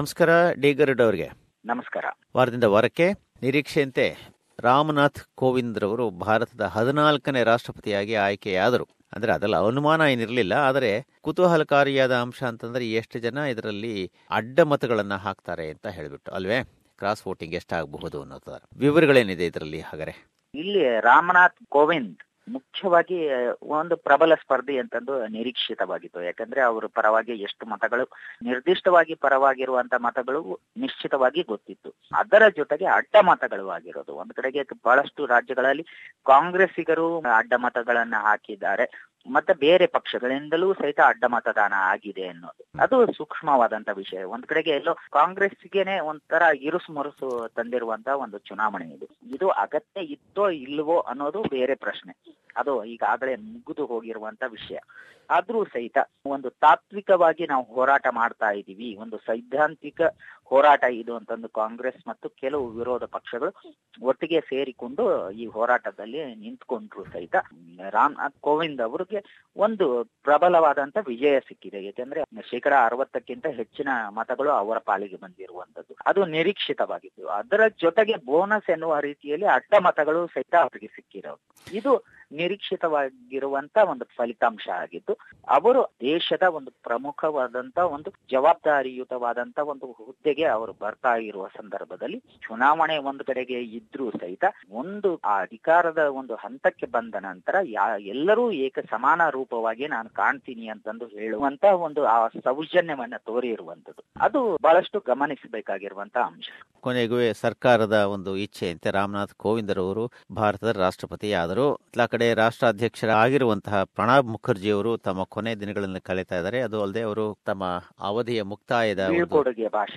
ನಮಸ್ಕಾರ ಡಿ ಗರುಡ್ ಅವರಿಗೆ. ನಮಸ್ಕಾರ. ವಾರದಿಂದ ವಾರಕ್ಕೆ ನಿರೀಕ್ಷೆಯಂತೆ ರಾಮನಾಥ್ ಕೋವಿಂದ್ ರವರು ಭಾರತದ ಹದಿನಾಲ್ಕನೇ ರಾಷ್ಟ್ರಪತಿಯಾಗಿ ಆಯ್ಕೆಯಾದರು. ಅಂದ್ರೆ ಅದೆಲ್ಲ ಅನುಮಾನ ಏನಿರಲಿಲ್ಲ ಆದರೆ ಕುತೂಹಲಕಾರಿಯಾದ ಅಂಶ ಅಂತಂದ್ರೆ ಎಷ್ಟು ಜನ ಇದರಲ್ಲಿ ಅಡ್ಡ ಮತಗಳನ್ನ ಹಾಕ್ತಾರೆ ಅಂತ ಹೇಳಿಬಿಟ್ಟು ಅಲ್ವೇ? ಕ್ರಾಸ್ ವೋಟಿಂಗ್ ಎಷ್ಟಾಗಬಹುದು ಅನ್ನೋದು ವಿವರಗಳೇನಿದೆ ಇದರಲ್ಲಿ ಹಾಗಾದ್ರೆ? ಇಲ್ಲಿ ರಾಮನಾಥ್ ಕೋವಿಂದ್ ಮುಖ್ಯವಾಗಿ ಒಂದು ಪ್ರಬಲ ಸ್ಪರ್ಧಿ ಅಂತಂದು ನಿರೀಕ್ಷಿತವಾಗಿತ್ತು. ಯಾಕಂದ್ರೆ ಅವರ ಪರವಾಗಿ ಎಷ್ಟು ಮತಗಳು, ನಿರ್ದಿಷ್ಟವಾಗಿ ಪರವಾಗಿರುವಂತ ಮತಗಳು ನಿಶ್ಚಿತವಾಗಿ ಗೊತ್ತಿತ್ತು. ಅದರ ಜೊತೆಗೆ ಅಡ್ಡ ಮತಗಳು ಆಗಿರೋದು. ಒಂದು ಕಡೆಗೆ ಬಹಳಷ್ಟು ರಾಜ್ಯಗಳಲ್ಲಿ ಕಾಂಗ್ರೆಸ್ಸಿಗರು ಅಡ್ಡ ಮತಗಳನ್ನ ಹಾಕಿದ್ದಾರೆ. ಮತ್ತೆ ಬೇರೆ ಪಕ್ಷಗಳಿಂದಲೂ ಸಹಿತ ಅಡ್ಡ ಮತದಾನ ಆಗಿದೆ ಅನ್ನೋದು. ಅದು ಸೂಕ್ಷ್ಮವಾದಂತ ವಿಷಯ. ಒಂದ್ ಕಡೆಗೆ ಎಲ್ಲೋ ಕಾಂಗ್ರೆಸ್ಗೆನೆ ಒಂಥರ ಇರುಸು ಮುರುಸು ತಂದಿರುವಂತ ಒಂದು ಚುನಾವಣೆ ಇದು. ಇದು ಅಗತ್ಯ ಇತ್ತೋ ಇಲ್ವೋ ಅನ್ನೋದು ಬೇರೆ ಪ್ರಶ್ನೆ. ಅದು ಈಗಾಗಲೇ ಮುಗಿದು ಹೋಗಿರುವಂತ ವಿಷಯ. ಆದ್ರೂ ಸಹಿತ ಒಂದು ತಾತ್ವಿಕವಾಗಿ ನಾವು ಹೋರಾಟ ಮಾಡ್ತಾ ಇದೀವಿ. ಒಂದು ಸೈದ್ಧಾಂತಿಕ ಹೋರಾಟ ಇದು ಅಂತಂದು ಕಾಂಗ್ರೆಸ್ ಮತ್ತು ಕೆಲವು ವಿರೋಧ ಪಕ್ಷಗಳು ಒಟ್ಟಿಗೆ ಸೇರಿಕೊಂಡು ಈ ಹೋರಾಟದಲ್ಲಿ ನಿಂತ್ಕೊಂಡ್ರು ಸಹಿತ. ರಾಮನಾಥ್ ಕೋವಿಂದ್ ಅವರಿಗೆ ಒಂದು ಪ್ರಬಲವಾದಂತ ವಿಜಯ ಸಿಕ್ಕಿದೆ. ಯಾಕೆಂದ್ರೆ ಶೇಕಡ ಅರವತ್ತಕ್ಕಿಂತ ಹೆಚ್ಚಿನ ಮತಗಳು ಅವರ ಪಾಲಿಗೆ ಬಂದಿರುವಂತದ್ದು. ಅದು ನಿರೀಕ್ಷಿತವಾಗಿತ್ತು. ಅದರ ಜೊತೆಗೆ ಬೋನಸ್ ಎನ್ನುವ ರೀತಿಯಲ್ಲಿ ಅಡ್ಡ ಮತಗಳು ಸಹಿತ ಅವರಿಗೆ ಸಿಕ್ಕಿರೋದು. ಇದು ನಿರೀಕ್ಷಿತವಾಗಿರುವಂತ ಒಂದು ಫಲಿತಾಂಶ ಆಗಿದ್ದು, ಅವರು ದೇಶದ ಒಂದು ಪ್ರಮುಖವಾದಂತ ಒಂದು ಜವಾಬ್ದಾರಿಯುತವಾದಂತ ಒಂದು ಹುದ್ದೆಗೆ ಅವರು ಬರ್ತಾ ಇರುವ ಸಂದರ್ಭದಲ್ಲಿ ಚುನಾವಣೆ ಒಂದು ಕಡೆಗೆ ಇದ್ರೂ ಸಹಿತ ಒಂದು ಆ ಅಧಿಕಾರದ ಒಂದು ಹಂತಕ್ಕೆ ಬಂದ ನಂತರ ಎಲ್ಲರೂ ಏಕ ಸಮಾನ ರೂಪವಾಗಿ ನಾನು ಕಾಣ್ತೀನಿ ಅಂತಂದು ಹೇಳುವಂತ ಒಂದು ಆ ಸೌಜನ್ಯವನ್ನ ತೋರಿರುವಂತದ್ದು. ಅದು ಬಹಳಷ್ಟು ಗಮನಿಸಬೇಕಾಗಿರುವಂತ ಅಂಶ. ಕೊನೆಗೂ ಸರ್ಕಾರದ ಒಂದು ಇಚ್ಛೆಯಂತೆ ರಾಮನಾಥ್ ಕೋವಿಂದ್ ಅವರು ಭಾರತದ ರಾಷ್ಟ್ರಪತಿ ಕಡೆ ರಾಷ್ಟ್ರಾಧ್ಯಕ್ಷರಾಗಿರುವಂತಹ ಪ್ರಣಬ್ ಮುಖರ್ಜಿ ಅವರು ತಮ್ಮ ಕೊನೆ ದಿನಗಳನ್ನು ಕಳೀತಾ ಇದ್ದಾರೆ. ಅದು ಅಲ್ಲದೆ ಅವರು ತಮ್ಮ ಅವಧಿಯ ಮುಕ್ತಾಯದ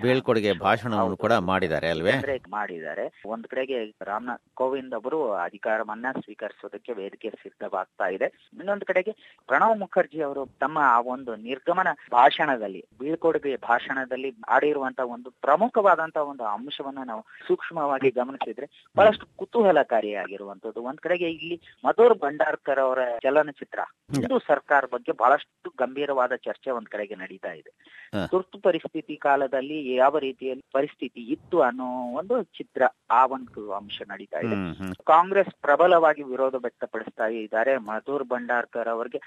ಬೀಳ್ಕೊಡುಗೆ ಭಾಷಣ. ಭಾಷಣವನ್ನು ಕೂಡ ಮಾಡಿದ್ದಾರೆ ಅಲ್ವೇ? ಮಾಡಿದ್ದಾರೆ. ಒಂದ್ ಕಡೆಗೆ ರಾಮನಾಥ್ ಕೋವಿಂದ್ ಅವರು ಅಧಿಕಾರವನ್ನ ಸ್ವೀಕರಿಸೋದಕ್ಕೆ ವೇದಿಕೆ ಸಿದ್ಧವಾಗ್ತಾ ಇದೆ. ಇನ್ನೊಂದು ಕಡೆಗೆ ಪ್ರಣವ್ ಮುಖರ್ಜಿ ಅವರು ತಮ್ಮ ಆ ಒಂದು ನಿರ್ಗಮನ ಭಾಷಣದಲ್ಲಿ ಬೀಳ್ಕೊಡುಗೆ ಭಾಷಣದಲ್ಲಿ ಆಡಿರುವಂತಹ ಒಂದು ಪ್ರಮುಖವಾದಂತಹ ಒಂದು ಅಂಶವನ್ನ ನಾವು ಸೂಕ್ಷ್ಮವಾಗಿ ಗಮನಿಸಿದ್ರೆ ಬಹಳಷ್ಟು ಕುತೂಹಲಕಾರಿಯಾಗಿರುವಂತದ್ದು ಒಂದ್ ಕಡೆಗೆ ಇಲ್ಲಿ ಮಧುರ್ ಭಂಡಾರ್ಕರ್ ಅವರ ಚಲನಚಿತ್ರ. ಹಿಂದೂ. ಸರ್ಕಾರ ಬಗ್ಗೆ ಬಹಳಷ್ಟು ಗಂಭೀರವಾದ ಚರ್ಚೆ ಒಂದ್ ಕಡೆಗೆ ನಡೀತಾ ಇದೆ. ತುರ್ತು ಪರಿಸ್ಥಿತಿ ಕಾಲದಲ್ಲಿ ಯಾವ ರೀತಿಯಲ್ಲಿ ಪರಿಸ್ಥಿತಿ ಇತ್ತು ಅನ್ನೋ ಒಂದು ಚಿತ್ರ ಆ ಒಂದು ಅಂಶ ನಡೀತಾ ಇದೆ. ಕಾಂಗ್ರೆಸ್ ಪ್ರಬಲವಾಗಿ ವಿರೋಧ ವ್ಯಕ್ತಪಡಿಸ್ತಾ ಇದ್ದಾರೆ. ಮಧುರ್ ಭಂಡಾರ್ಕರ್ ಅವರಿಗೆ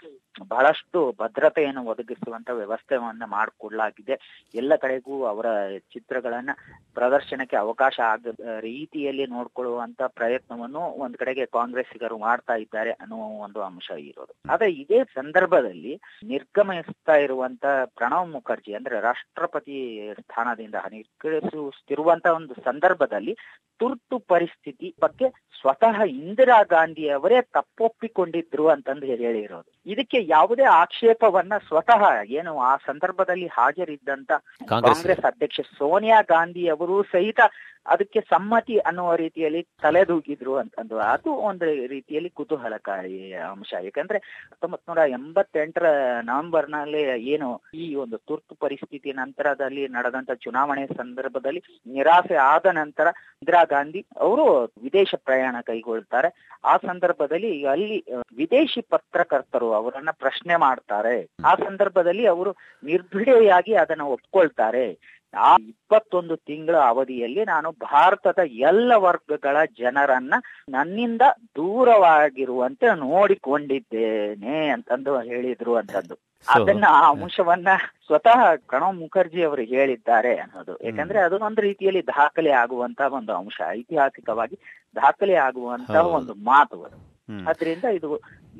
ಬಹಳಷ್ಟು ಭದ್ರತೆಯನ್ನು ಒದಗಿಸುವಂತ ವ್ಯವಸ್ಥೆಯನ್ನ ಮಾಡಿಕೊಡ್ಲಾಗಿದೆ ಎಲ್ಲ ಕಡೆಗೂ ಅವರ ಚಿತ್ರಗಳನ್ನ ಪ್ರದರ್ಶನಕ್ಕೆ ಅವಕಾಶ ಆಗ ರೀತಿಯಲ್ಲಿ ನೋಡ್ಕೊಳ್ಳುವಂತ ಪ್ರಯತ್ನವನ್ನು ಒಂದ್ ಕಡೆಗೆ ಕಾಂಗ್ರೆಸ್ಸಿಗರು ಮಾಡ್ತಾ ಇದ್ದಾರೆ. ಅನ್ನುವ ಒಂದು ಅಂಶ ಇರೋದು. ಆದ್ರೆ ಇದೇ ಸಂದರ್ಭದಲ್ಲಿ ನಿರ್ಗಮಿಸ್ತಾ ಇರುವಂತ ಪ್ರಣವ್ ಮುಖರ್ಜಿ ಅಂದ್ರೆ ರಾಷ್ಟ್ರಪತಿ ಸ್ಥಾನದಿಂದ ನಿರ್ಗಮಿಸುತ್ತಿರುವಂತ ಒಂದು ಸಂದರ್ಭದಲ್ಲಿ ತುರ್ತು ಪರಿಸ್ಥಿತಿ ಬಗ್ಗೆ ಸ್ವತಃ ಇಂದಿರಾ ಗಾಂಧಿ ಅವರೇ ತಪ್ಪೊಪ್ಪಿಕೊಂಡಿದ್ರು ಅಂತಂದು ಹೇಳಿರೋದು. ಇದಕ್ಕೆ ಯಾವುದೇ ಆಕ್ಷೇಪವನ್ನ ಸ್ವತಃ ಏನು ಆ ಸಂದರ್ಭದಲ್ಲಿ ಹಾಜರಿದ್ದಂತ ಕಾಂಗ್ರೆಸ್ ಅಧ್ಯಕ್ಷೆ ಸೋನಿಯಾ ಗಾಂಧಿ ಅವರು ಸಹಿತ ಅದಕ್ಕೆ ಸಮ್ಮತಿ ಅನ್ನುವ ರೀತಿಯಲ್ಲಿ ತಲೆದೂಗಿದ್ರು ಅಂತಂದು ಅದು ಒಂದು ರೀತಿಯಲ್ಲಿ ಕುತೂಹಲಕಾರಿ ಅಂಶ. ಯಾಕಂದ್ರೆ ಹತ್ತೊಂಬತ್ ನೂರ ಎಂಬತ್ತೆಂಟರ ನವೆಂಬರ್ನಲ್ಲಿ ಏನು ಈ ಒಂದು ತುರ್ತು ಪರಿಸ್ಥಿತಿ ನಂತರದಲ್ಲಿ ನಡೆದಂತ ಚುನಾವಣೆ ಸಂದರ್ಭದಲ್ಲಿ ನಿರಾಸೆ ಆದ ನಂತರ ಇಂದಿರಾ ಗಾಂಧಿ ಅವರು ವಿದೇಶ ಪ್ರಯಾಣ ಕೈಗೊಳ್ತಾರೆ. ಆ ಸಂದರ್ಭದಲ್ಲಿ ಅಲ್ಲಿ ವಿದೇಶಿ ಪತ್ರಕರ್ತರು ಅವರನ್ನ ಪ್ರಶ್ನೆ ಮಾಡ್ತಾರೆ. ಆ ಸಂದರ್ಭದಲ್ಲಿ ಅವರು ನಿರ್ಭಿಡೆಯಾಗಿ ಅದನ್ನ ಒಪ್ಕೊಳ್ತಾರೆ. ಆ ಇಪ್ಪತ್ತೊಂದು ತಿಂಗಳ ಅವಧಿಯಲ್ಲಿ ನಾನು ಭಾರತದ ಎಲ್ಲ ವರ್ಗಗಳ ಜನರನ್ನ ನನ್ನಿಂದ ದೂರವಾಗಿರುವಂತೆ ನೋಡಿಕೊಂಡಿದ್ದೇನೆ ಅಂತಂದು ಹೇಳಿದ್ರು ಅಂತಂದು ಅದನ್ನ ಆ ಅಂಶವನ್ನ ಸ್ವತಃ ಪ್ರಣವ್ ಮುಖರ್ಜಿ ಅವರು ಹೇಳಿದ್ದಾರೆ ಅನ್ನೋದು. ಯಾಕಂದ್ರೆ ಅದು ಒಂದು ರೀತಿಯಲ್ಲಿ ದಾಖಲೆ ಆಗುವಂತ ಒಂದು ಅಂಶ ಐತಿಹಾಸಿಕವಾಗಿ ದಾಖಲೆ ಆಗುವಂತ ಒಂದು ಮಾತು ಅದು. ಅದರಿಂದ ಇದು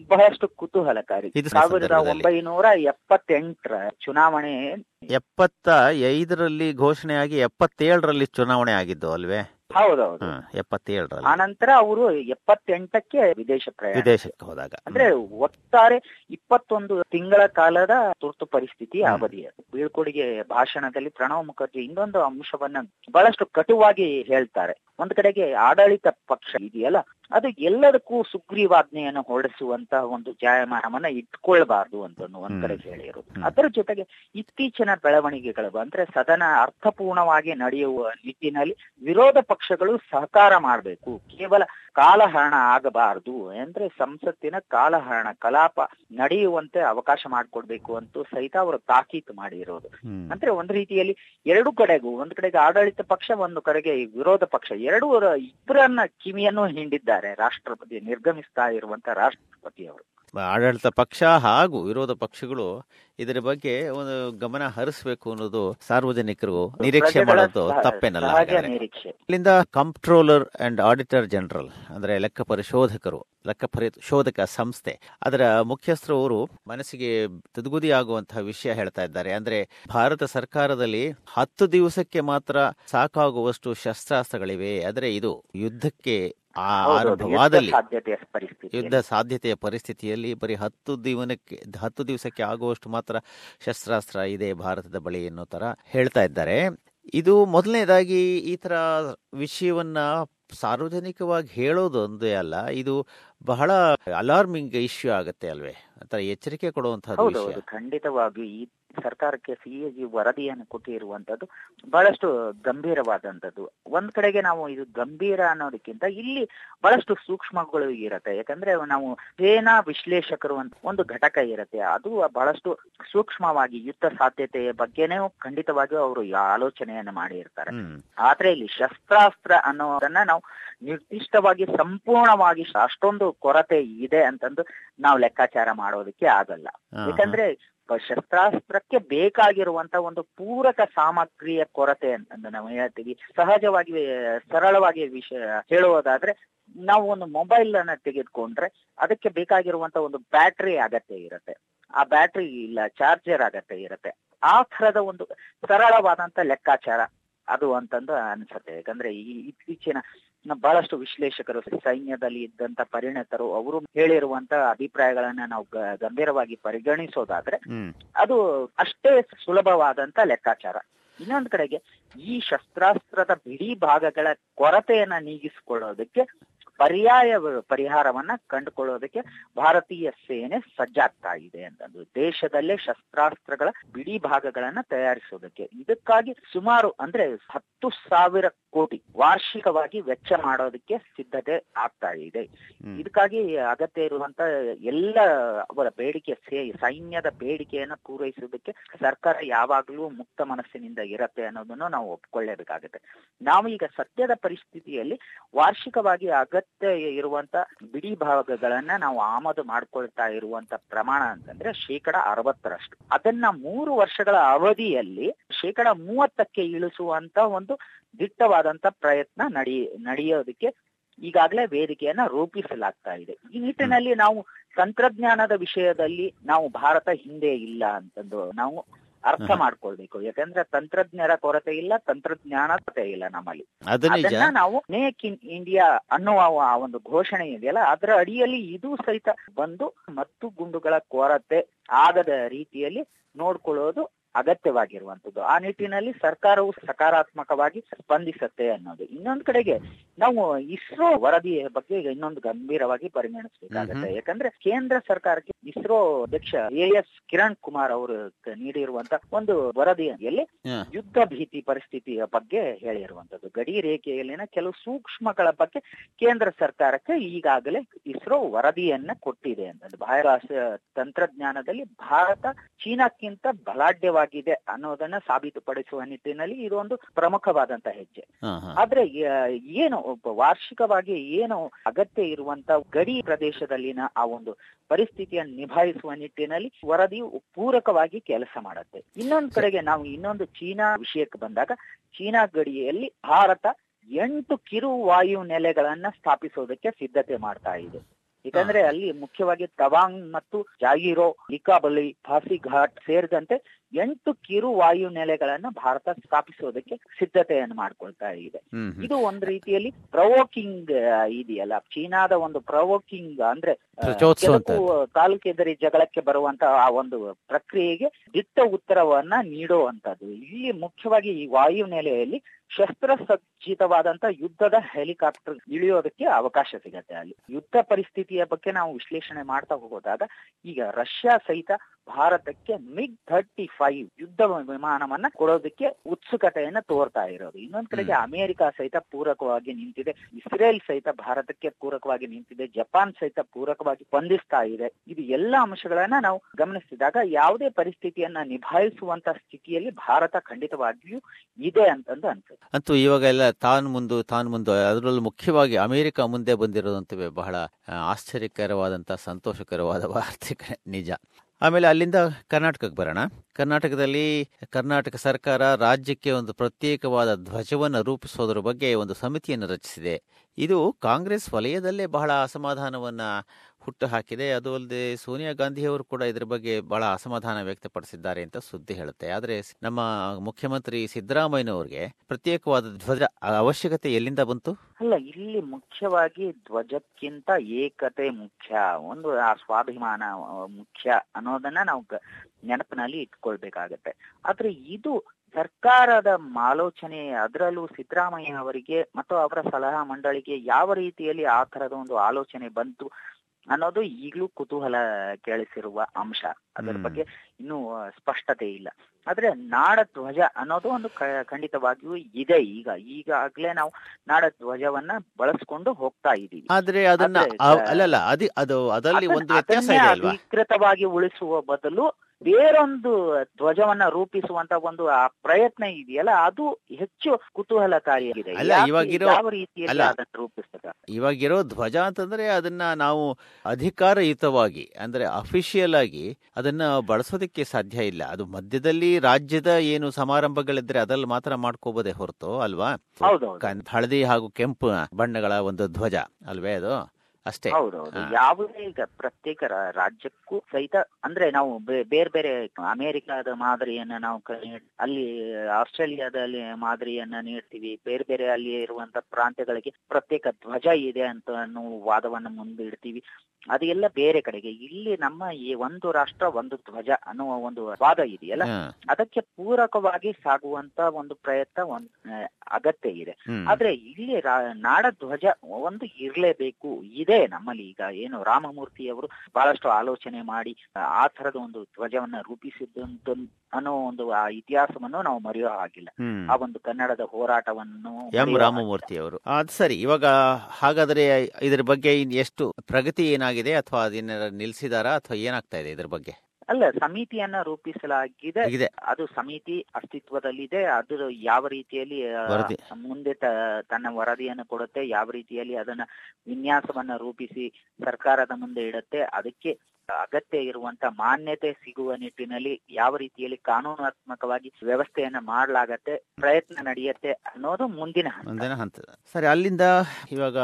ಬಹಳಷ್ಟು ಕುತೂಹಲಕಾರಿ. ಸಾವಿರದ. ಒಂಬೈನೂರ ಎಪ್ಪತ್ತೆಂಟರ ಚುನಾವಣೆ ಎಪ್ಪತ್ತ ಐದರಲ್ಲಿ ಘೋಷಣೆಯಾಗಿ ಎಪ್ಪತ್ತೇಳರಲ್ಲಿ ಚುನಾವಣೆ ಆಗಿದ್ದು ಅಲ್ವೇ? ಹೌದೌದು. ಆ ಎಪ್ಪತ್ತೇಳರಲ್ಲಿ. ಆನಂತರ ಅವರು ಎಪ್ಪತ್ತೆಂಟಕ್ಕೆ ವಿದೇಶ ಪ್ರಯಾಣ. ವಿದೇಶಕ್ಕೆ ಹೋದಾಗ. ಅಂದ್ರೆ ಒಟ್ಟಾರೆ ಇಪ್ಪತ್ತೊಂದು ತಿಂಗಳ ಕಾಲದ ತುರ್ತು ಪರಿಸ್ಥಿತಿ ಅವಧಿಯ. ಬೀಳ್ಕೊಡುಗೆ ಭಾಷಣದಲ್ಲಿ ಪ್ರಣವ್ ಮುಖರ್ಜಿ ಇನ್ನೊಂದು ಅಂಶವನ್ನ ಬಹಳಷ್ಟು ಕಟುವಾಗಿ ಹೇಳ್ತಾರೆ. ಒಂದ್ ಕಡೆಗೆ ಆಡಳಿತ ಪಕ್ಷ ಇದೆಯಲ್ಲ ಅದು ಎಲ್ಲದಕ್ಕೂ ಸುಗ್ರೀವಾಜ್ಞೆಯನ್ನು ಹೊರಡಿಸುವಂತ ಒಂದು ಜಾಯಮಾನವನ್ನ ಇಟ್ಕೊಳ್ಬಾರ್ದು ಅಂತ ಒಂದ್. ಕಡೆ ಹೇಳಿರೋದು. ಅದರ ಜೊತೆಗೆ ಇತ್ತೀಚಿನ ಬೆಳವಣಿಗೆಗಳು ಅಂದ್ರೆ ಸದನ ಅರ್ಥಪೂರ್ಣವಾಗಿ ನಡೆಯುವ ನಿಟ್ಟಿನಲ್ಲಿ ವಿರೋಧ ಪಕ್ಷಗಳು ಸಹಕಾರ ಮಾಡಬೇಕು. ಕೇವಲ ಕಾಲಹರಣ ಆಗಬಾರದು ಅಂದ್ರೆ ಸಂಸತ್ತಿನ ಕಾಲಹರಣ ಕಲಾಪ ನಡೆಯುವಂತೆ ಅವಕಾಶ ಮಾಡಿಕೊಡ್ಬೇಕು ಅಂತೂ ಸಹಿತ ಅವರು ತಾಕೀತು ಮಾಡಿರೋದು. ಅಂದ್ರೆ ಒಂದು ರೀತಿಯಲ್ಲಿ ಎರಡು ಕಡೆಗೂ ಒಂದು ಕಡೆಗೆ ಆಡಳಿತ ಪಕ್ಷ ಒಂದು ಕಡೆಗೆ ವಿರೋಧ ಪಕ್ಷ ಎರಡೂ ಇಬ್ಬರನ್ನ ಕಿವಿಯನ್ನು ಹಿಂಡಿದ್ದಾರೆ ರಾಷ್ಟ್ರಪತಿ ನಿರ್ಗಮಿಸ್ತಾ ಇರುವಂತ ರಾಷ್ಟ್ರಪತಿ ಅವರು ಆಡಳಿತ ಪಕ್ಷ ಹಾಗೂ ವಿರೋಧ ಪಕ್ಷಗಳು ಇದರ ಬಗ್ಗೆ ಒಂದು ಗಮನ ಹರಿಸಬೇಕು ಅನ್ನೋದು ಸಾರ್ವಜನಿಕರು ನಿರೀಕ್ಷೆ ಮಾಡೋದು ತಪ್ಪೇನಲ್ಲ. ಇಲ್ಲಿಂದ ಕಂಪ್ಟ್ರೋಲರ್ ಅಂಡ್ ಆಡಿಟರ್ ಜನರಲ್ ಅಂದ್ರೆ ಲೆಕ್ಕ ಪರಿಶೋಧಕರು ಲೆಕ್ಕ ಪರಿಶೋಧಕ ಸಂಸ್ಥೆ ಅದರ ಮುಖ್ಯಸ್ಥರು ಅವರು ಮನಸ್ಸಿಗೆ ತುದುಗುದಿ ಆಗುವಂತಹ ವಿಷಯ ಹೇಳ್ತಾ ಇದ್ದಾರೆ. ಅಂದ್ರೆ ಭಾರತ ಸರ್ಕಾರದಲ್ಲಿ ಹತ್ತು ದಿವಸಕ್ಕೆ ಮಾತ್ರ ಸಾಕಾಗುವಷ್ಟು ಶಸ್ತ್ರಾಸ್ತ್ರಗಳಿವೆ. ಆದರೆ ಇದು ಯುದ್ಧಕ್ಕೆ ಆ ಆರಂಭವಾದಲ್ಲಿ ಯುದ್ಧ ಸಾಧ್ಯತೆಯ ಪರಿಸ್ಥಿತಿಯಲ್ಲಿ ಬರೀ ಹತ್ತು ದಿವನಕ್ಕೆ ಹತ್ತು ದಿವಸಕ್ಕೆ ಆಗುವಷ್ಟು ಮಾತ್ರ ಶಸ್ತ್ರಾಸ್ತ್ರ ಇದೆ ಭಾರತದ ಬಳಿ ಎನ್ನೋ ತರ ಹೇಳ್ತಾ ಇದ್ದಾರೆ. ಇದು ಮೊದಲನೇದಾಗಿ ಈ ತರ ವಿಷಯವನ್ನ ಸಾರ್ವಜನಿಕವಾಗಿ ಹೇಳೋದು ಒಂದೇ ಅಲ್ಲ ಇದು ಬಹಳ ಅಲಾರ್ಮಿಂಗ್ ಇಶ್ಯೂ ಆಗುತ್ತೆ ಅಲ್ವೇ? ಆತರ ಎಚ್ಚರಿಕೆ ಕೊಡುವಂತಹ ಖಂಡಿತವಾಗಿಯೂ ಈ ಸರ್ಕಾರಕ್ಕೆ ಸಿಎಜಿ ವರದಿಯನ್ನು ಕೊಟ್ಟಿರುವಂತದ್ದು ಬಹಳಷ್ಟು ಗಂಭೀರವಾದಂತದ್ದು. ಒಂದ್ ಕಡೆಗೆ ನಾವು ಇದು ಗಂಭೀರ ಅನ್ನೋದಕ್ಕಿಂತ ಇಲ್ಲಿ ಬಹಳಷ್ಟು ಸೂಕ್ಷ್ಮಗಳು ಇರತ್ತೆ. ಯಾಕಂದ್ರೆ ನಾವು ಸೇನಾ ವಿಶ್ಲೇಷಕರು ಅಂತ ಒಂದು ಘಟಕ ಇರತ್ತೆ. ಅದು ಬಹಳಷ್ಟು ಸೂಕ್ಷ್ಮವಾಗಿ ಯುದ್ಧ ಸಾಧ್ಯತೆಯ ಬಗ್ಗೆನೇ ಖಂಡಿತವಾಗಿಯೂ ಅವರು ಆಲೋಚನೆಯನ್ನು ಮಾಡಿರ್ತಾರೆ. ಆದ್ರೆ ಇಲ್ಲಿ ಶಸ್ತ್ರಾಸ್ತ್ರ ಅನ್ನೋದನ್ನ ನಾವು ನಿರ್ದಿಷ್ಟವಾಗಿ ಸಂಪೂರ್ಣವಾಗಿ ಅಷ್ಟೊಂದು ಕೊರತೆ ಇದೆ ಅಂತಂದು ನಾವು ಲೆಕ್ಕಾಚಾರ ಮಾಡೋದಕ್ಕೆ ಆಗಲ್ಲ. ಯಾಕಂದ್ರೆ ಶಸ್ತ್ರಾಸ್ತ್ರಕ್ಕೆ ಬೇಕಾಗಿರುವಂತ ಒಂದು ಪೂರಕ ಸಾಮಗ್ರಿಯ ಕೊರತೆ ಅಂತ ನಾವು ಹೇಳ್ತೀವಿ. ಸಹಜವಾಗಿ ಸರಳವಾಗಿ ವಿಷಯ ಹೇಳುವುದಾದ್ರೆ, ನಾವು ಒಂದು ಮೊಬೈಲ್ ಅನ್ನ ತೆಗೆದುಕೊಂಡ್ರೆ ಅದಕ್ಕೆ ಬೇಕಾಗಿರುವಂತ ಒಂದು ಬ್ಯಾಟ್ರಿ ಅಗತ್ಯ ಇರುತ್ತೆ. ಆ ಬ್ಯಾಟ್ರಿ ಇಲ್ಲ, ಚಾರ್ಜರ್ ಅಗತ್ಯ ಇರುತ್ತೆ. ಆ ತರದ ಒಂದು ಸರಳವಾದಂತ ಲೆಕ್ಕಾಚಾರ ಅದು ಅಂತಂದು ಅನ್ಸುತ್ತೆ. ಯಾಕಂದ್ರೆ ಈ, ಇತ್ತೀಚಿನ ಬಹಳಷ್ಟು ವಿಶ್ಲೇಷಕರು ಸೈನ್ಯದಲ್ಲಿ ಇದ್ದಂತ ಪರಿಣತರು ಅವರು ಹೇಳಿರುವಂತ ಅಭಿಪ್ರಾಯಗಳನ್ನ ನಾವು ಗ- ಗಂಭೀರವಾಗಿ ಪರಿಗಣಿಸೋದಾದ್ರೆ ಅದು ಅಷ್ಟೇ ಸುಲಭವಾದಂತ ಲೆಕ್ಕಾಚಾರ. ಇನ್ನೊಂದ್ ಕಡೆಗೆ ಈ ಶಸ್ತ್ರಾಸ್ತ್ರದ ಬಿಡಿ ಭಾಗಗಳ ಕೊರತೆಯನ್ನ ನೀಗಿಸಿಕೊಳ್ಳೋದಕ್ಕೆ ಪರ್ಯಾಯ ಪರಿಹಾರವನ್ನ ಕಂಡುಕೊಳ್ಳೋದಕ್ಕೆ ಭಾರತೀಯ ಸೇನೆ ಸಜ್ಜಾಗ್ತಾ ಇದೆ ಅಂತಂದು. ದೇಶದಲ್ಲೇ ಶಸ್ತ್ರಾಸ್ತ್ರಗಳ ಬಿಡಿ ಭಾಗಗಳನ್ನ ತಯಾರಿಸೋದಕ್ಕೆ. ಇದಕ್ಕಾಗಿ ಸುಮಾರು ಅಂದ್ರೆ ಹತ್ತು ಸಾವಿರ ಕೋಟಿ ವಾರ್ಷಿಕವಾಗಿ ವೆಚ್ಚ ಮಾಡೋದಕ್ಕೆ ಸಿದ್ಧತೆ ಆಗ್ತಾ ಇದೆ. ಇದಕ್ಕಾಗಿ ಅಗತ್ಯ ಇರುವಂತ ಎಲ್ಲ ಅವರ ಬೇಡಿಕೆ ಸೇ- ಸೈನ್ಯದ ಬೇಡಿಕೆಯನ್ನ ಪೂರೈಸುವುದಕ್ಕೆ ಸರ್ಕಾರ ಯಾವಾಗಲೂ ಮುಕ್ತ ಮನಸ್ಸಿನಿಂದ ಇರತ್ತೆ ಅನ್ನೋದನ್ನು ನಾವು ಒಪ್ಕೊಳ್ಳೇಬೇಕಾಗುತ್ತೆ. ನಾವು ಈಗ ಸದ್ಯದ ಪರಿಸ್ಥಿತಿಯಲ್ಲಿ ವಾರ್ಷಿಕವಾಗಿ ಅಗತ್ಯ ಇರುವಂತ ಬಿಡಿ ಭಾಗಗಳನ್ನ ನಾವು ಆಮದು ಮಾಡ್ಕೊಳ್ತಾ ಇರುವಂತ ಪ್ರಮಾಣ ಅಂತಂದ್ರೆ ಶೇಕಡ ಅರವತ್ತರಷ್ಟು. ಅದನ್ನ ಮೂರು ವರ್ಷಗಳ ಅವಧಿಯಲ್ಲಿ ಶೇಕಡ ಮೂವತ್ತಕ್ಕೆ ಇಳಿಸುವಂತ ಒಂದು ದಿಟ್ಟವಾದಂತ ಪ್ರಯತ್ನ ನಡಿ, ನಡೆಯೋದಕ್ಕೆ ಈಗಾಗಲೇ ವೇದಿಕೆಯನ್ನ ರೂಪಿಸಲಾಗ್ತಾ ಇದೆ. ಈ ನಿಟ್ಟಿನಲ್ಲಿ ನಾವು ತಂತ್ರಜ್ಞಾನದ ವಿಷಯದಲ್ಲಿ ನಾವು ಭಾರತ ಹಿಂದೆ ಇಲ್ಲ ಅಂತಂದು ನಾವು ಅರ್ಥ. ಮಾಡ್ಕೊಳ್ಬೇಕು. ಯಾಕಂದ್ರೆ ತಂತ್ರಜ್ಞರ ಕೊರತೆ ಇಲ್ಲ ತಂತ್ರಜ್ಞಾನ ಕೊರತೆ ಇಲ್ಲ ನಮ್ಮಲ್ಲಿ. ಅದನ್ನ ನಾವು ಮೇಕ್ ಇನ್ ಇಂಡಿಯಾ ಅನ್ನುವ ಆ ಒಂದು ಘೋಷಣೆ ಇದೆಯಲ್ಲ ಅದರ ಅಡಿಯಲ್ಲಿ ಇದು ಸಹಿತ ಬಂದು ಮತ್ತು ಗುಂಡುಗಳ ಕೊರತೆ ಆಗದ ರೀತಿಯಲ್ಲಿ ನೋಡ್ಕೊಳ್ಳೋದು ಅಗತ್ಯವಾಗಿರುವಂತದ್ದು ಆ ನಿಟ್ಟಿನಲ್ಲಿ ಸರ್ಕಾರವು ಸಕಾರಾತ್ಮಕವಾಗಿ ಸ್ಪಂದಿಸತ್ತೆ ಅನ್ನೋದು. ಇನ್ನೊಂದ್ ಕಡೆಗೆ ನಾವು ಇಸ್ರೋ ವರದಿಯ ಬಗ್ಗೆ ಇನ್ನೊಂದು ಗಂಭೀರವಾಗಿ ಪರಿಗಣಿಸಬೇಕಾಗತ್ತೆ. ಯಾಕಂದ್ರೆ ಕೇಂದ್ರ ಸರ್ಕಾರಕ್ಕೆ ಇಸ್ರೋ ಅಧ್ಯಕ್ಷ ಎ ಎಸ್ ಕಿರಣ್ ಕುಮಾರ್ ಅವರು ನೀಡಿರುವಂತಹ ನೀಡಿರುವಂತ ಒಂದು ವರದಿಯಲ್ಲಿ. ಯುದ್ಧ ಭೀತಿ ಪರಿಸ್ಥಿತಿಯ ಬಗ್ಗೆ ಹೇಳಿರುವಂತದ್ದು ಗಡಿ ರೇಖೆಯಲ್ಲಿನ ಕೆಲವು ಸೂಕ್ಷ್ಮಗಳ ಬಗ್ಗೆ ಕೇಂದ್ರ ಸರ್ಕಾರಕ್ಕೆ ಈಗಾಗಲೇ ಇಸ್ರೋ ವರದಿಯನ್ನ ಕೊಟ್ಟಿದೆ ಅಂತದ್ದು ಬಾಹ್ಯಾಕಾಶ ತಂತ್ರಜ್ಞಾನದಲ್ಲಿ ಭಾರತ ಚೀನಾಕ್ಕಿಂತ ಬಲಾಢ್ಯವಾಗಿದೆ ಅನ್ನೋದನ್ನ ಸಾಬೀತುಪಡಿಸುವ ನಿಟ್ಟಿನಲ್ಲಿ ಇದೊಂದು ಪ್ರಮುಖವಾದಂತ ಹೆಜ್ಜೆ. ಆದ್ರೆ ಏನು ವಾರ್ಷಿಕವಾಗಿ ಏನು ಅಗತ್ಯ ಇರುವಂತ ಗಡಿ ಪ್ರದೇಶದಲ್ಲಿನ ಆ ಒಂದು ಪರಿಸ್ಥಿತಿಯನ್ನು ನಿಭಾಯಿಸುವ ನಿಟ್ಟಿನಲ್ಲಿ ವರದಿ ಪೂರಕವಾಗಿ ಕೆಲಸ ಮಾಡುತ್ತೆ. ಇನ್ನೊಂದು ಕಡೆಗೆ ನಾವು ಇನ್ನೊಂದು ಚೀನಾ ವಿಷಯಕ್ಕೆ ಬಂದಾಗ ಚೀನಾ ಗಡಿಯಲ್ಲಿ ಭಾರತ ಎಂಟು ಕಿರು ವಾಯು ನೆಲೆಗಳನ್ನ ಸ್ಥಾಪಿಸೋದಕ್ಕೆ ಸಿದ್ಧತೆ ಮಾಡ್ತಾ ಇದೆ. ಯಾಕಂದ್ರೆ ಅಲ್ಲಿ ಮುಖ್ಯವಾಗಿ ತವಾಂಗ್ ಮತ್ತು ಜಾಗಿರೋ ಲಿಕಾಬಲಿ ಫಾಸಿಘಾಟ್ ಸೇರಿದಂತೆ ಎಂಟು ಕಿರು ವಾಯು ನೆಲೆಗಳನ್ನ ಭಾರತ ಸ್ಥಾಪಿಸೋದಕ್ಕೆ ಸಿದ್ಧತೆಯನ್ನು ಮಾಡ್ಕೊಳ್ತಾ ಇದೆ. ಇದು ಒಂದು ರೀತಿಯಲ್ಲಿ ಪ್ರವೋಕಿಂಗ್ ಇದೆಯಲ್ಲ? ಚೀನಾದ ಒಂದು ಪ್ರವೋಕಿಂಗ್ ಅಂದ್ರೆ ತಾಲೂಕೆದರಿ ಜಗಳಕ್ಕೆ ಬರುವಂತ ಆ ಒಂದು ಪ್ರಕ್ರಿಯೆಗೆ ದಿಟ್ಟ ಉತ್ತರವನ್ನ ನೀಡುವಂತದ್ದು ಇಲ್ಲಿ ಮುಖ್ಯವಾಗಿ ಈ ವಾಯು ನೆಲೆಯಲ್ಲಿ ಶಸ್ತ್ರಸಜ್ಜಿತವಾದಂತ ಯುದ್ಧದ ಹೆಲಿಕಾಪ್ಟರ್ ಇಳಿಯೋದಕ್ಕೆ ಅವಕಾಶ ಸಿಗತ್ತೆ ಅಲ್ಲಿ. ಯುದ್ಧ ಪರಿಸ್ಥಿತಿಯ ಬಗ್ಗೆ ನಾವು ವಿಶ್ಲೇಷಣೆ ಮಾಡ್ತಾ ಹೋಗೋದಾಗ ಈಗ ರಷ್ಯಾ ಸಹಿತ ಭಾರತಕ್ಕೆ ಮಿಗ್ ಥರ್ಟಿ ಫೈವ್ ಯುದ್ಧ ವಿಮಾನವನ್ನ ಕೊಡೋದಕ್ಕೆ ಉತ್ಸುಕತೆಯನ್ನ ತೋರ್ತಾ ಇರೋದು. ಇನ್ನೊಂದ್ ಕಡೆಗೆ ಅಮೆರಿಕ ಸಹಿತ ಪೂರಕವಾಗಿ ನಿಂತಿದೆ. ಇಸ್ರೇಲ್ ಸಹಿತ ಭಾರತಕ್ಕೆ ಪೂರಕವಾಗಿ ನಿಂತಿದೆ. ಜಪಾನ್ ಸಹಿತ ಪೂರಕವಾಗಿ ಸ್ಪಂದಿಸ್ತಾ ಇದೆ. ಇದು ಎಲ್ಲ ಅಂಶಗಳನ್ನ ನಾವು ಗಮನಿಸಿದಾಗ ಯಾವುದೇ ಪರಿಸ್ಥಿತಿಯನ್ನ ನಿಭಾಯಿಸುವಂತ ಸ್ಥಿತಿಯಲ್ಲಿ ಭಾರತ ಖಂಡಿತವಾಗಿಯೂ ಇದೆ ಅಂತಂದು ಅನ್ಸುತ್ತೆ. ಅಂತೂ ಇವಾಗ ಎಲ್ಲ ತಾನು ಮುಂದು ತಾನು ಮುಂದು, ಅದರಲ್ಲೂ ಮುಖ್ಯವಾಗಿ ಅಮೆರಿಕ ಮುಂದೆ ಬಂದಿರೋದಂತವೇ ಬಹಳ ಆಶ್ಚರ್ಯಕರವಾದಂಥ ಸಂತೋಷಕರವಾದ ವಾರ್ತೆ ನಿಜ. ಆಮೇಲೆ ಅಲ್ಲಿಂದ ಕರ್ನಾಟಕಕ್ಕೆ ಬರೋಣ. ಕರ್ನಾಟಕದಲ್ಲಿ ಕರ್ನಾಟಕ ಸರ್ಕಾರ ರಾಜ್ಯಕ್ಕೆ ಒಂದು ಪ್ರತ್ಯೇಕವಾದ ಧ್ವಜವನ್ನು ರೂಪಿಸೋದ್ರ ಬಗ್ಗೆ ಒಂದು ಸಮಿತಿಯನ್ನು ರಚಿಸಿದೆ. ಇದು ಕಾಂಗ್ರೆಸ್ ವಲಯದಲ್ಲೇ ಬಹಳ ಅಸಮಾಧಾನವನ್ನು ಹುಟ್ಟು ಹಾಕಿದೆ ಅದು ಅಲ್ಲದೆ ಸೋನಿಯಾ ಗಾಂಧಿಯವರು ಕೂಡ ಇದರ ಬಗ್ಗೆ ಬಹಳ ಅಸಮಾಧಾನ ವ್ಯಕ್ತಪಡಿಸಿದ್ದಾರೆ ಅಂತ ಸುದ್ದಿ ಹೇಳುತ್ತೆ. ಆದರೆ ನಮ್ಮ ಮುಖ್ಯಮಂತ್ರಿ ಸಿದ್ದರಾಮಯ್ಯನವರಿಗೆ ಪ್ರತ್ಯೇಕವಾದ ಧ್ವಜ ಅವಶ್ಯಕತೆ ಎಲ್ಲಿಂದ ಬಂತು? ಅಲ್ಲ, ಇಲ್ಲಿ ಮುಖ್ಯವಾಗಿ ಧ್ವಜಕ್ಕಿಂತ ಏಕತೆ ಮುಖ್ಯ. ಒಂದು ಆ ಸ್ವಾಭಿಮಾನ ಮುಖ್ಯ ಅನ್ನೋದನ್ನ ನಾವು ನೆನಪಿನಲ್ಲಿ ಇಟ್ಕೊಳ್ಬೇಕಾಗತ್ತೆ. ಆದ್ರೆ ಇದು ಸರ್ಕಾರದ ಆಲೋಚನೆ ಅದರಲ್ಲೂ ಸಿದ್ದರಾಮಯ್ಯ ಅವರಿಗೆ ಮತ್ತು ಅವರ ಸಲಹಾ ಮಂಡಳಿಗೆ ಯಾವ ರೀತಿಯಲ್ಲಿ ಆ ತರದ ಒಂದು ಆಲೋಚನೆ ಬಂತು ಅನ್ನೋದು ಈಗಲೂ ಕುತೂಹಲ ಕೇಳಿಸಿರುವ ಅಂಶ. ಅದರ ಬಗ್ಗೆ ಇನ್ನೂ ಸ್ಪಷ್ಟತೆ ಇಲ್ಲ. ಆದ್ರೆ ನಾಡ ಧ್ವಜ ಅನ್ನೋದು ಒಂದು ಖಂಡಿತವಾಗಿಯೂ ಇದೆ ಈಗ. ಈಗಾಗ್ಲೇ ನಾವು ನಾಡ ಧ್ವಜವನ್ನ ಬಳಸ್ಕೊಂಡು ಹೋಗ್ತಾ ಇದೀವಿ ಆದ್ರೆ ಅದನ್ನ ಅಲ್ಲಲ್ಲ ಅದಿ ಅದು ಅದರಲ್ಲಿ ಒಂದು ವ್ಯತ್ಯಾಸ ಇದೆ ಅಲ್ವಾ? ಅಧಿಕೃತವಾಗಿ ಉಳಿಸುವ ಬದಲು ಬೇರೊಂದು ಧ್ವಜವನ್ನ ರೂಪಿಸುವಂತ ಒಂದು ಆ ಪ್ರಯತ್ನ ಇದೆಯಲ್ಲ ಅದು ಹೆಚ್ಚು ಕುತೂಹಲಕಾರಿಯಾಗಿದೆ. ಯಾವ ರೀತಿಯಲ್ಲಿ. ಅದನ್ನು ರೂಪಿಸ್ತದ ಇವಾಗಿರೋ ಧ್ವಜ ಅಂತಂದ್ರೆ ಅದನ್ನ ನಾವು ಅಧಿಕಾರಯುತವಾಗಿ ಅಂದ್ರೆ ಅಫಿಷಿಯಲ್ ಆಗಿ ಅದನ್ನ ಬಳಸೋದಕ್ಕೆ ಸಾಧ್ಯ ಇಲ್ಲ. ಅದು ಮಧ್ಯದಲ್ಲಿ ರಾಜ್ಯದ ಏನು ಸಮಾರಂಭಗಳಿದ್ರೆ ಅದ್ರಲ್ಲಿ ಮಾತ್ರ ಮಾಡ್ಕೋಬೋದೇ ಹೊರತು ಅಲ್ವಾ? ಹಳದಿ ಹಾಗೂ ಕೆಂಪು ಬಣ್ಣಗಳ ಒಂದು ಧ್ವಜ ಅಲ್ವೇ ಅದು? ಅಷ್ಟೇ. ಹೌದೌದು. ಯಾವುದೇ ಈಗ ಪ್ರತ್ಯೇಕ ರಾ- ರಾಜ್ಯಕ್ಕೂ ಸಹಿತ ಅಂದ್ರೆ ನಾವು ಬೇರೆ ಬೇರೆ ಅಮೆರಿಕಾದ ಮಾದರಿಯನ್ನ ನಾವು ಅಲ್ಲಿ ಆಸ್ಟ್ರೇಲಿಯಾದಲ್ಲಿ ಮಾದರಿಯನ್ನ ನೀಡ್ತೀವಿ. ಬೇರೆ ಬೇರೆ ಅಲ್ಲಿ ಇರುವಂತ ಪ್ರಾಂತ್ಯಗಳಿಗೆ ಪ್ರತ್ಯೇಕ ಧ್ವಜ ಇದೆ ಅಂತ ಅನ್ನೋ ವಾದವನ್ನ ಮುಂದಿಡ್ತೀವಿ ಅದೆಲ್ಲ ಬೇರೆ ಕಡೆಗೆ. ಇಲ್ಲಿ ನಮ್ಮ ಈ ಒಂದು ರಾಷ್ಟ್ರ ಒಂದು ಧ್ವಜ ಅನ್ನುವ ಒಂದು ವಾದ ಇದೆಯಲ್ಲ? ಅದಕ್ಕೆ ಪೂರಕವಾಗಿ ಸಾಗುವಂತ ಒಂದು ಪ್ರಯತ್ನ ಒಂದ್ ಅಗತ್ಯ ಇದೆ. ಆದ್ರೆ ಇಲ್ಲಿ ನಾಡ ಧ್ವಜ ಒಂದು ಇರ್ಲೇಬೇಕು. ಇದೆ ನಮ್ಮಲ್ಲಿ ಈಗ ಏನು ರಾಮಮೂರ್ತಿ ಅವರು ಬಹಳಷ್ಟು ಆಲೋಚನೆ ಮಾಡಿ ಆ- ತರದ ಒಂದು ಧ್ವಜವನ್ನ ರೂಪಿಸಿದಂತ ಅನ್ನೋ ಒಂದು ಆ ಇತಿಹಾಸವನ್ನು ನಾವು ಮರೆಯೋ ಹಾಗಿಲ್ಲ. ಆ ಒಂದು ಕನ್ನಡದ ಹೋರಾಟವನ್ನು ಎಂ ರಾಮಮೂರ್ತಿ ಅವರು ಅದು ಸರಿ. ಇವಾಗ ಹಾಗಾದ್ರೆ ಇದ್ರ ಬಗ್ಗೆ ಇನ್ ಎಷ್ಟು ಪ್ರಗತಿ ಏನಾಗಿದೆ ಅಥವಾ ಅದನ್ನ ನಿಲ್ಸಿದಾರಾ ಅಥವಾ ಏನಾಗ್ತಾ ಇದೆ ಇದ್ರ ಬಗ್ಗೆ? ಅಲ್ಲ ಸಮಿತಿಯನ್ನ ರೂಪಿಸಲಾಗಿದೆ. ಅದು ಸಮಿತಿ ಅಸ್ತಿತ್ವದಲ್ಲಿದೆ. ಅದು ಯಾವ ರೀತಿಯಲ್ಲಿ ಮುಂದೆ ತನ್ನ ವರದಿಯನ್ನು ಕೊಡುತ್ತೆ ಯಾವ ರೀತಿಯಲ್ಲಿ ಅದನ್ನ ವಿನ್ಯಾಸವನ್ನ ರೂಪಿಸಿ ಸರ್ಕಾರದ ಮುಂದೆ ಇಡುತ್ತೆ ಅದಕ್ಕೆ ಅಗತ್ಯ ಇರುವಂತ ಮಾನ್ಯತೆ ಸಿಗುವ ನಿಟ್ಟಿನಲ್ಲಿ ಯಾವ ರೀತಿಯಲ್ಲಿ ಕಾನೂನಾತ್ಮಕವಾಗಿ ವ್ಯವಸ್ಥೆಯನ್ನ ಮಾಡಲಾಗತ್ತೆ ಪ್ರಯತ್ನ ನಡೆಯುತ್ತೆ ಅನ್ನೋದು ಮುಂದಿನ ಮುಂದಿನ ಹಂತ. ಸರಿ ಅಲ್ಲಿಂದ ಇವಾಗ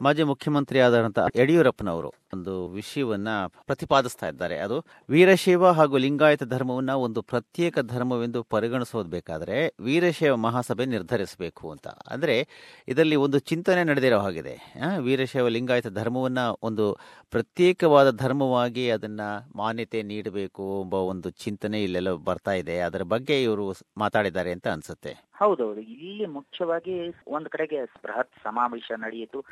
ಮಾಜಿ ಮುಖ್ಯಮಂತ್ರಿ ಆದಂತ ಯಡಿಯೂರಪ್ಪನವರು ಒಂದು ವಿಷಯವನ್ನ ಪ್ರತಿಪಾದಿಸ್ತಾ ಇದ್ದಾರೆ. ಅದು ವೀರಶೈವ ಹಾಗೂ ಲಿಂಗಾಯತ ಧರ್ಮವನ್ನ ಒಂದು ಪ್ರತ್ಯೇಕ ಧರ್ಮವೆಂದು ಪರಿಗಣಿಸೋದು ಬೇಕಾದ್ರೆ ವೀರಶೈವ ಮಹಾಸಭೆ ನಿರ್ಧರಿಸಬೇಕು ಅಂತ. ಅಂದ್ರೆ ಇದರಲ್ಲಿ ಒಂದು ಚಿಂತನೆ ನಡೆದಿರೋ ಹಾಗಿದೆ. ವೀರಶೈವ ಲಿಂಗಾಯತ ಧರ್ಮವನ್ನ ಒಂದು ಪ್ರತ್ಯೇಕವಾದ ಧರ್ಮವಾಗಿ ಅದನ್ನ ಮಾನ್ಯತೆ ನೀಡಬೇಕು ಎಂಬ ಒಂದು ಚಿಂತನೆ ಇಲ್ಲೆಲ್ಲ ಬರ್ತಾ ಇದೆ. ಅದರ ಬಗ್ಗೆ ಇವರು ಮಾತಾಡಿದ್ದಾರೆ ಅಂತ ಅನ್ಸುತ್ತೆ. ಹೌದೌದು. ಇಲ್ಲಿ ಮುಖ್ಯವಾಗಿ ಒಂದ್ ಕಡೆಗೆ ಬೃಹತ್ ಸಮಾವೇಶ ನಡೆಯಿತು.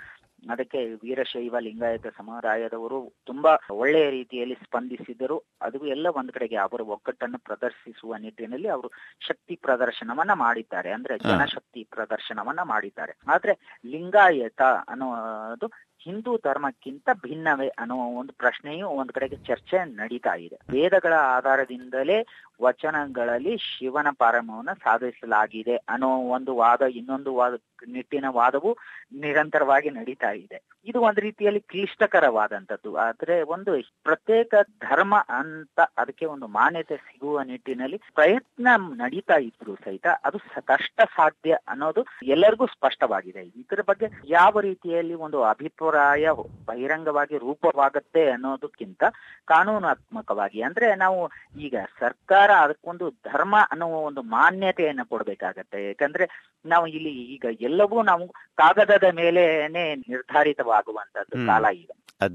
ಅದಕ್ಕೆ ವೀರಶೈವ ಲಿಂಗಾಯತ ಸಮುದಾಯದವರು ತುಂಬಾ ಒಳ್ಳೆಯ ರೀತಿಯಲ್ಲಿ ಸ್ಪಂದಿಸಿದರು ಅದು ಎಲ್ಲ ಒಂದ್ ಕಡೆಗೆ ಅವರ ಒಗ್ಗಟ್ಟನ್ನು ಪ್ರದರ್ಶಿಸುವ ನಿಟ್ಟಿನಲ್ಲಿ ಅವರು ಶಕ್ತಿ ಪ್ರದರ್ಶನವನ್ನ ಮಾಡಿದ್ದಾರೆ. ಅಂದ್ರೆ ಜನಶಕ್ತಿ ಪ್ರದರ್ಶನವನ್ನ ಮಾಡಿದ್ದಾರೆ. ಆದ್ರೆ ಲಿಂಗಾಯತ ಅನ್ನೋದು ಹಿಂದೂ ಧರ್ಮಕ್ಕಿಂತ ಭಿನ್ನವೇ ಅನ್ನೋ ಒಂದು ಪ್ರಶ್ನೆಯು ಒಂದ್ ಕಡೆಗೆ ಚರ್ಚೆ ನಡೀತಾ ಇದೆ. ವೇದಗಳ ಆಧಾರದಿಂದಲೇ ವಚನಗಳಲ್ಲಿ ಶಿವನ ಪಾರಮವನ್ನ ಸಾಧಿಸಲಾಗಿದೆ ಅನ್ನೋ ಒಂದು ವಾದ, ಇನ್ನೊಂದು ವಾದ, ನಿಟ್ಟಿನ ವಾದವು ನಿರಂತರವಾಗಿ ನಡೀತಾ ಇದೆ. ಇದು ಒಂದು ರೀತಿಯಲ್ಲಿ ಕ್ಲಿಷ್ಟಕರವಾದಂತದ್ದು ಆದ್ರೆ ಒಂದು ಪ್ರತ್ಯೇಕ ಧರ್ಮ ಅಂತ ಅದಕ್ಕೆ ಒಂದು ಮಾನ್ಯತೆ ಸಿಗುವ ನಿಟ್ಟಿನಲ್ಲಿ ಪ್ರಯತ್ನ ನಡೀತಾ ಇದ್ರು ಸಹಿತ ಅದು ಕಷ್ಟ ಸಾಧ್ಯ ಅನ್ನೋದು ಎಲ್ಲರಿಗೂ ಸ್ಪಷ್ಟವಾಗಿದೆ. ಇದರ ಬಗ್ಗೆ ಯಾವ ರೀತಿಯಲ್ಲಿ ಒಂದು ಅಭಿಪ್ರಾಯ ಬಹಿರಂಗವಾಗಿ ರೂಪವಾಗುತ್ತೆ ಅನ್ನೋದಕ್ಕಿಂತ ಕಾನೂನಾತ್ಮಕವಾಗಿ, ಅಂದ್ರೆ ನಾವು ಈಗ ಸರ್ಕಾರ ಅದಕ್ಕೊಂದು ಧರ್ಮ ಅನ್ನುವ ಒಂದು ಮಾನ್ಯತೆಯನ್ನು ಕೊಡ್ಬೇಕಾಗತ್ತೆ. ಯಾಕಂದ್ರೆ ನಾವು ಇಲ್ಲಿ ಈಗ ಎಲ್ಲವೂ ನಾವು ಕಾಗದದ ಮೇಲೆನೆ ನಿರ್ಧಾರಿತವಾಗುವಂತದ್ದು ಕಾಲ ಈಗ.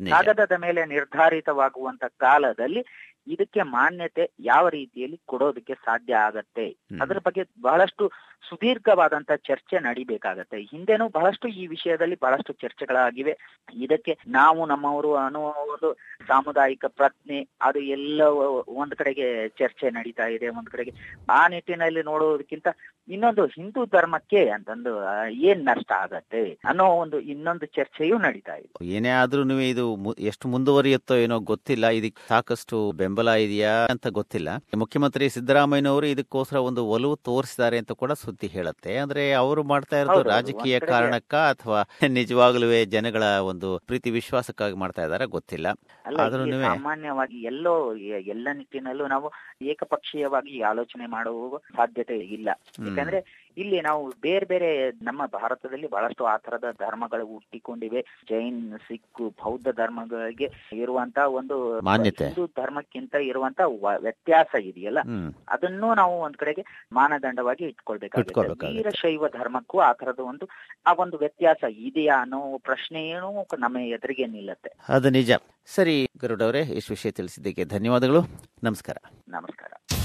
ಕಾಗದದ ಮೇಲೆ ನಿರ್ಧಾರಿತವಾಗುವಂತ ಕಾಲದಲ್ಲಿ ಇದಕ್ಕೆ ಮಾನ್ಯತೆ ಯಾವ ರೀತಿಯಲ್ಲಿ ಕೊಡೋದಕ್ಕೆ ಸಾಧ್ಯ ಆಗತ್ತೆ? ಅದರ ಬಗ್ಗೆ ಬಹಳಷ್ಟು ಸುದೀರ್ಘವಾದಂತ ಚರ್ಚೆ ನಡಿಬೇಕಾಗತ್ತೆ. ಹಿಂದೆನೂ ಬಹಳಷ್ಟು ಈ ವಿಷಯದಲ್ಲಿ ಬಹಳಷ್ಟು ಚರ್ಚೆಗಳಾಗಿವೆ. ಇದಕ್ಕೆ ನಾವು ನಮ್ಮವರು ಅನ್ನುವ ಒಂದು ಸಾಮುದಾಯಿಕ ಪ್ರಜ್ಞೆ ಅದು ಎಲ್ಲ ಒಂದ್ ಕಡೆಗೆ ಚರ್ಚೆ ನಡೀತಾ ಇದೆ ಒಂದ್ ಕಡೆಗೆ ಆ ನಿಟ್ಟಿನಲ್ಲಿ ನೋಡೋದಕ್ಕಿಂತ ಇನ್ನೊಂದು ಹಿಂದೂ ಧರ್ಮಕ್ಕೆ ಅಂತಂದು ಏನ್ ನಷ್ಟ ಆಗತ್ತೆ ಅನ್ನೋ ಒಂದು ಇನ್ನೊಂದು ಚರ್ಚೆಯೂ ನಡೀತಾ ಇದೆ ಏನೇ ಆದ್ರೂ ಇದು ಎಷ್ಟು ಮುಂದುವರಿಯುತ್ತೋ ಏನೋ ಗೊತ್ತಿಲ್ಲ ಇದಕ್ಕೆ ಸಾಕಷ್ಟು ಬೆಂಬಲ ಇದೆಯಾ ಅಂತ ಗೊತ್ತಿಲ್ಲ ಮುಖ್ಯಮಂತ್ರಿ ಸಿದ್ದರಾಮಯ್ಯನವರು ಇದಕ್ಕೋಸ್ಕರ ಒಂದು ಒಲವು ತೋರಿಸಿದ್ದಾರೆ ಅಂತ ಕೂಡ ಸುದ್ದಿ ಹೇಳುತ್ತೆ ಅಂದ್ರೆ ಅವರು ಮಾಡ್ತಾ ಇರೋದು. ರಾಜಕೀಯ ಕಾರಣಕ್ಕ ಅಥವಾ ನಿಜವಾಗ್ಲೂ ಜನಗಳ ಒಂದು ಪ್ರೀತಿ ವಿಶ್ವಾಸಕ್ಕಾಗಿ ಮಾಡ್ತಾ ಇದಾರ ಗೊತ್ತಿಲ್ಲ ಆದ್ರೂ ಸಾಮಾನ್ಯವಾಗಿ ಎಲ್ಲೋ ಎಲ್ಲ ನಿಟ್ಟಿನಲ್ಲೂ ನಾವು ಏಕಪಕ್ಷೀಯವಾಗಿ ಆಲೋಚನೆ ಮಾಡುವ ಸಾಧ್ಯತೆ ಇಲ್ಲ. ಯಾಕಂದ್ರೆ ಇಲ್ಲಿ ನಾವು ಬೇರೆ ಬೇರೆ ನಮ್ಮ ಭಾರತದಲ್ಲಿ ಬಹಳಷ್ಟು ಆ ತರದ ಧರ್ಮಗಳು ಹುಟ್ಟಿಕೊಂಡಿವೆ. ಜೈನ್ ಸಿಖ್ ಬೌದ್ಧ ಧರ್ಮಗಳಿಗೆ ಇರುವಂತ ಒಂದು ಮಾನ್ಯತೆ. ಹಿಂದೂ ಧರ್ಮಕ್ಕಿಂತ ಇರುವಂತ ವ್ಯತ್ಯಾಸ ಇದೆಯಲ್ಲ? ಅದನ್ನು ನಾವು ಒಂದ್ ಕಡೆಗೆ ಮಾನದಂಡವಾಗಿ ಇಟ್ಕೊಳ್ಬೇಕಾಗುತ್ತೆ. ವೀರಶೈವ ಧರ್ಮಕ್ಕೂ ಆ ತರದ ಒಂದು ಆ ಒಂದು ವ್ಯತ್ಯಾಸ ಇದೆಯಾ ಅನ್ನೋ ಪ್ರಶ್ನೆ ಏನು ನಮ್ಮ ಎದುರಿಗೆ ನಿಲ್ಲತ್ತೆ. ಅದು ನಿಜ. ಸರಿ ಗರುಡವರೇ ಈ ವಿಷಯ ತಿಳಿಸಿದ್ದಕ್ಕೆ ಧನ್ಯವಾದಗಳು. ನಮಸ್ಕಾರ. ನಮಸ್ಕಾರ.